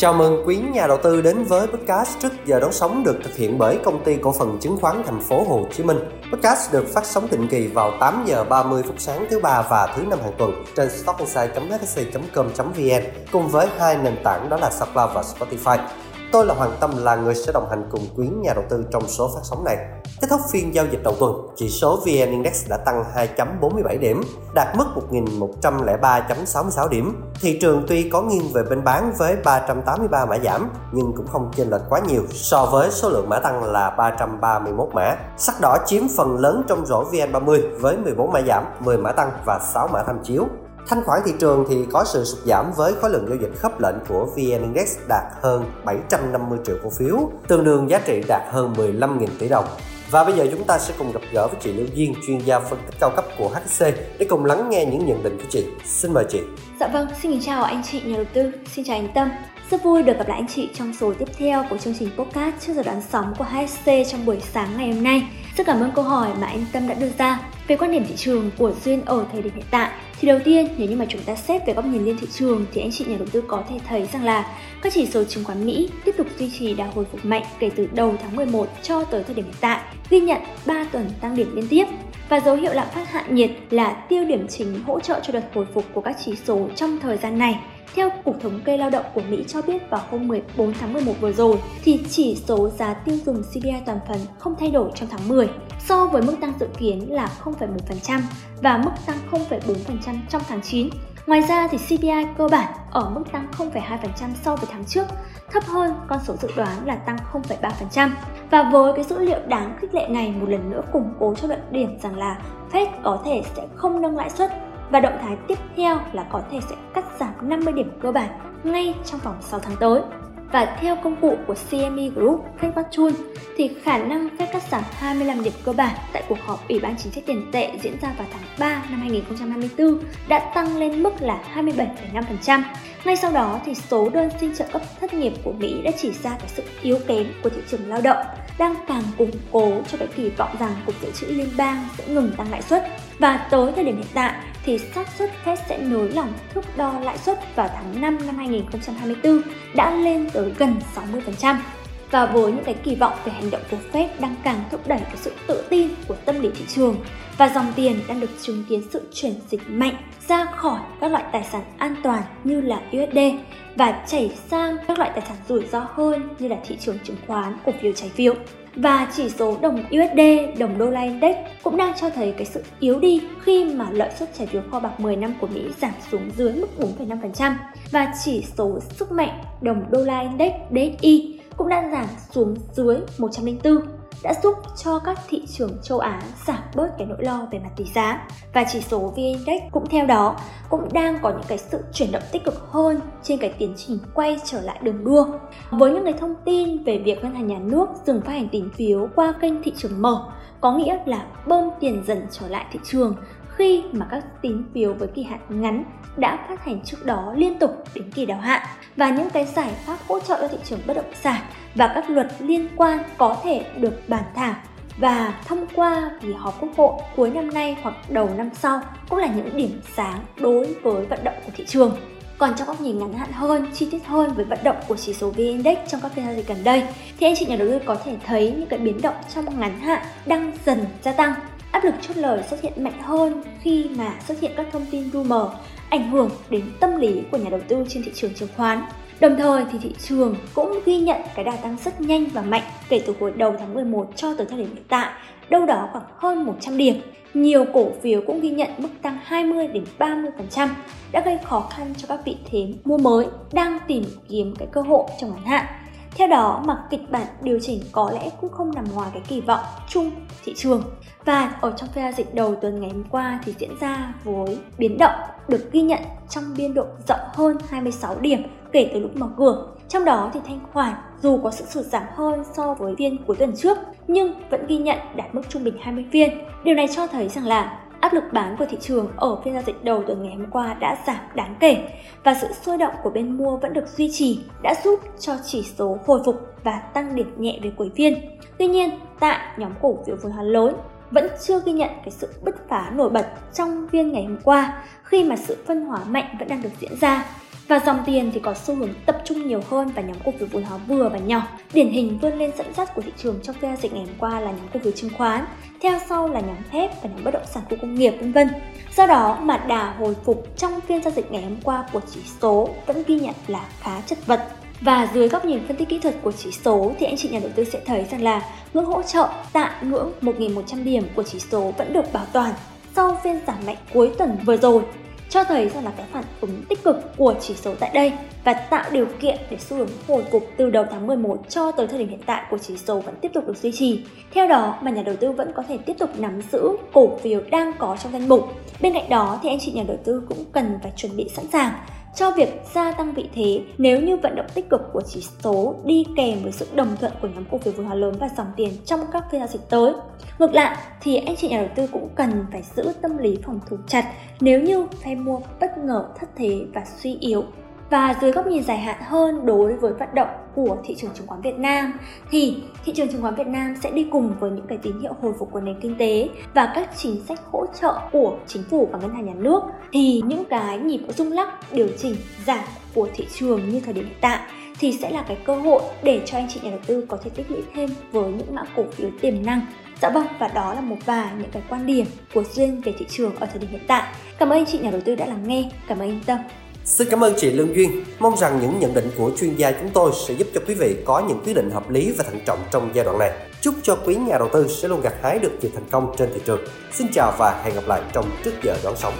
Chào mừng quý nhà đầu tư đến với podcast trước giờ Đấu sóng được thực hiện bởi công ty cổ phần chứng khoán thành phố Hồ Chí Minh. Podcast được phát sóng định kỳ vào 8 giờ 30 phút sáng thứ ba và thứ năm hàng tuần trên stockinside.hsc.com.vn cùng với hai nền tảng đó là SoundCloud và Spotify. Tôi là Hoàng Tâm là người sẽ đồng hành cùng quý nhà đầu tư trong số phát sóng này. Kết thúc phiên giao dịch đầu tuần, chỉ số VN Index đã tăng 2.47 điểm, đạt mức 1.103.66 điểm. Thị trường tuy có nghiêng về bên bán với 383 mã giảm, nhưng cũng không chênh lệch quá nhiều so với số lượng mã tăng là 331 mã. Sắc đỏ chiếm phần lớn trong rổ VN30 với 14 mã giảm, 10 mã tăng và 6 mã tham chiếu. Thanh khoản thị trường thì có sự sụt giảm với khối lượng giao dịch khớp lệnh của VN Index đạt hơn 750 triệu cổ phiếu, tương đương giá trị đạt hơn 15.000 tỷ đồng. Và bây giờ chúng ta sẽ cùng gặp gỡ với chị Lưu Duyên, chuyên gia phân tích cao cấp của HC để cùng lắng nghe những nhận định của chị. Xin mời chị. Dạ vâng, xin kính chào anh chị nhà đầu tư, xin chào anh Tâm. Rất vui được gặp lại anh chị trong số tiếp theo của chương trình podcast trước giờ đoán sóng của HSC trong buổi sáng ngày hôm nay. Rất cảm ơn câu hỏi mà anh Tâm đã đưa ra về quan điểm thị trường của Duyên ở thời điểm hiện tại. Thì đầu tiên, nếu như mà chúng ta xét về góc nhìn liên thị trường thì anh chị nhà đầu tư có thể thấy rằng là các chỉ số chứng khoán Mỹ tiếp tục duy trì đà hồi phục mạnh kể từ đầu tháng 11 cho tới thời điểm hiện tại, ghi nhận 3 tuần tăng điểm liên tiếp và dấu hiệu lạm phát hạ nhiệt là tiêu điểm chính hỗ trợ cho đợt hồi phục của các chỉ số trong thời gian này. Theo Cục Thống kê Lao động của Mỹ cho biết vào hôm 14 tháng 11 vừa rồi, thì chỉ số giá tiêu dùng CPI toàn phần không thay đổi trong tháng 10, so với mức tăng dự kiến là 0,1% và mức tăng 0,4% trong tháng 9. Ngoài ra thì CPI cơ bản ở mức tăng 0,2% so với tháng trước, thấp hơn con số dự đoán là tăng 0,3%. Và với cái dữ liệu đáng khích lệ này một lần nữa củng cố cho luận điểm rằng là Fed có thể sẽ không nâng lãi suất và động thái tiếp theo là có thể sẽ cắt giảm 50 điểm cơ bản ngay trong vòng 6 tháng tới. Và theo công cụ của CME Group, Fed Watch Tool, thì khả năng Fed cắt giảm 25 điểm cơ bản tại cuộc họp Ủy ban chính sách tiền tệ diễn ra vào tháng 3 năm 2024 đã tăng lên mức là 27,5%. Ngay sau đó thì số đơn xin trợ cấp thất nghiệp của Mỹ đã chỉ ra cái sự yếu kém của thị trường lao động đang càng củng cố cho cái kỳ vọng rằng Cục Dự trữ Liên bang sẽ ngừng tăng lãi suất. Và tới thời điểm hiện tại thì xác suất Fed sẽ nới lỏng thước đo lãi suất vào tháng 5 năm 2024 đã lên tới gần 60%. Và với những cái kỳ vọng về hành động của Fed đang càng thúc đẩy cái sự tự tin của tâm lý thị trường và dòng tiền đang được chứng kiến sự chuyển dịch mạnh ra khỏi các loại tài sản an toàn như là USD và chảy sang các loại tài sản rủi ro hơn như là thị trường chứng khoán, cổ phiếu trái phiếu. Và chỉ số đồng USD, đồng đô la index cũng đang cho thấy cái sự yếu đi khi mà lợi suất trái phiếu kho bạc 10 năm của Mỹ giảm xuống dưới mức 4,5% và chỉ số sức mạnh đồng đô la index DXY cũng đang giảm xuống dưới 104 đã giúp cho các thị trường châu Á giảm bớt cái nỗi lo về mặt tỷ giá và chỉ số VN Index cũng theo đó, cũng đang có những cái sự chuyển động tích cực hơn trên cái tiến trình quay trở lại đường đua. Với những cái thông tin về việc ngân hàng nhà nước dừng phát hành tín phiếu qua kênh thị trường mở, có nghĩa là bơm tiền dần trở lại thị trường khi mà các tín phiếu với kỳ hạn ngắn đã phát hành trước đó liên tục đến kỳ đáo hạn và những cái giải pháp hỗ trợ cho thị trường bất động sản và các luật liên quan có thể được bàn thảo và thông qua kỳ họp quốc hội cuối năm nay hoặc đầu năm sau cũng là những điểm sáng đối với vận động của thị trường. Còn trong góc nhìn ngắn hạn hơn, chi tiết hơn với vận động của chỉ số VN Index trong các phiên giao dịch gần đây, thì anh chị nhà đầu tư có thể thấy những cái biến động trong ngắn hạn đang dần gia tăng. Áp lực chốt lời xuất hiện mạnh hơn khi mà xuất hiện các thông tin rumor ảnh hưởng đến tâm lý của nhà đầu tư trên thị trường chứng khoán. Đồng thời thì thị trường cũng ghi nhận cái đà tăng rất nhanh và mạnh kể từ hồi đầu tháng 11 cho tới thời điểm hiện tại, đâu đó khoảng hơn 100 điểm. Nhiều cổ phiếu cũng ghi nhận mức tăng 20 đến 30% đã gây khó khăn cho các vị thế mua mới đang tìm kiếm cái cơ hội trong ngắn hạn. Theo đó mặc kịch bản điều chỉnh có lẽ cũng không nằm ngoài cái kỳ vọng chung thị trường. Và ở trong phiên giao dịch đầu tuần ngày hôm qua thì diễn ra với biến động được ghi nhận trong biên độ rộng hơn 26 điểm kể từ lúc mở cửa. Trong đó thì thanh khoản dù có sự sụt giảm hơn so với phiên cuối tuần trước, nhưng vẫn ghi nhận đạt mức trung bình 20 phiên. Điều này cho thấy rằng là áp lực bán của thị trường ở phiên giao dịch đầu tuần ngày hôm qua đã giảm đáng kể và sự sôi động của bên mua vẫn được duy trì đã giúp cho chỉ số hồi phục và tăng điểm nhẹ về cuối phiên. Tuy nhiên, tại nhóm cổ phiếu vốn hóa lớn vẫn chưa ghi nhận cái sự bứt phá nổi bật trong phiên ngày hôm qua khi mà sự phân hóa mạnh vẫn đang được diễn ra và dòng tiền thì có xu hướng tập trung nhiều hơn vào nhóm cổ phiếu vốn hóa vừa và nhỏ. Điển hình vươn lên dẫn dắt của thị trường trong phiên giao dịch ngày hôm qua là nhóm cổ phiếu chứng khoán, theo sau là nhóm thép và nhóm bất động sản khu công nghiệp vân vân. Do đó mà đà hồi phục trong phiên giao dịch ngày hôm qua của chỉ số vẫn ghi nhận là khá chất vật. Và dưới góc nhìn phân tích kỹ thuật của chỉ số thì anh chị nhà đầu tư sẽ thấy rằng là ngưỡng hỗ trợ tại ngưỡng 1.100 điểm của chỉ số vẫn được bảo toàn sau phiên giảm mạnh cuối tuần vừa rồi cho thấy rằng là cái phản ứng tích cực của chỉ số tại đây và tạo điều kiện để xu hướng hồi phục từ đầu tháng 11 cho tới thời điểm hiện tại của chỉ số vẫn tiếp tục được duy trì. Theo đó, mà nhà đầu tư vẫn có thể tiếp tục nắm giữ cổ phiếu đang có trong danh mục. Bên cạnh đó thì anh chị nhà đầu tư cũng cần phải chuẩn bị sẵn sàng cho việc gia tăng vị thế, nếu như vận động tích cực của chỉ số đi kèm với sự đồng thuận của nhóm cổ phiếu vốn hóa lớn và dòng tiền trong các phiên giao dịch tới. Ngược lại, thì anh chị nhà đầu tư cũng cần phải giữ tâm lý phòng thủ chặt nếu như phe mua bất ngờ thất thế và suy yếu và dưới góc nhìn dài hạn hơn đối với vận động của thị trường chứng khoán Việt Nam thì thị trường chứng khoán Việt Nam sẽ đi cùng với những cái tín hiệu hồi phục của nền kinh tế và các chính sách hỗ trợ của chính phủ và ngân hàng nhà nước thì những cái nhịp rung lắc điều chỉnh giảm của thị trường như thời điểm hiện tại thì sẽ là cái cơ hội để cho anh chị nhà đầu tư có thể tích lũy thêm với những mã cổ phiếu tiềm năng Dạ vâng, và đó là một vài những cái quan điểm của Duyên về thị trường ở thời điểm hiện tại. Cảm ơn anh chị nhà đầu tư đã lắng nghe. Cảm ơn anh Tâm. Xin cảm ơn chị Lương Duyên. Mong rằng những nhận định của chuyên gia chúng tôi sẽ giúp cho quý vị có những quyết định hợp lý và thận trọng trong giai đoạn này. Chúc cho quý nhà đầu tư sẽ luôn gặt hái được nhiều thành công trên thị trường. Xin chào và hẹn gặp lại trong trước giờ đón sóng.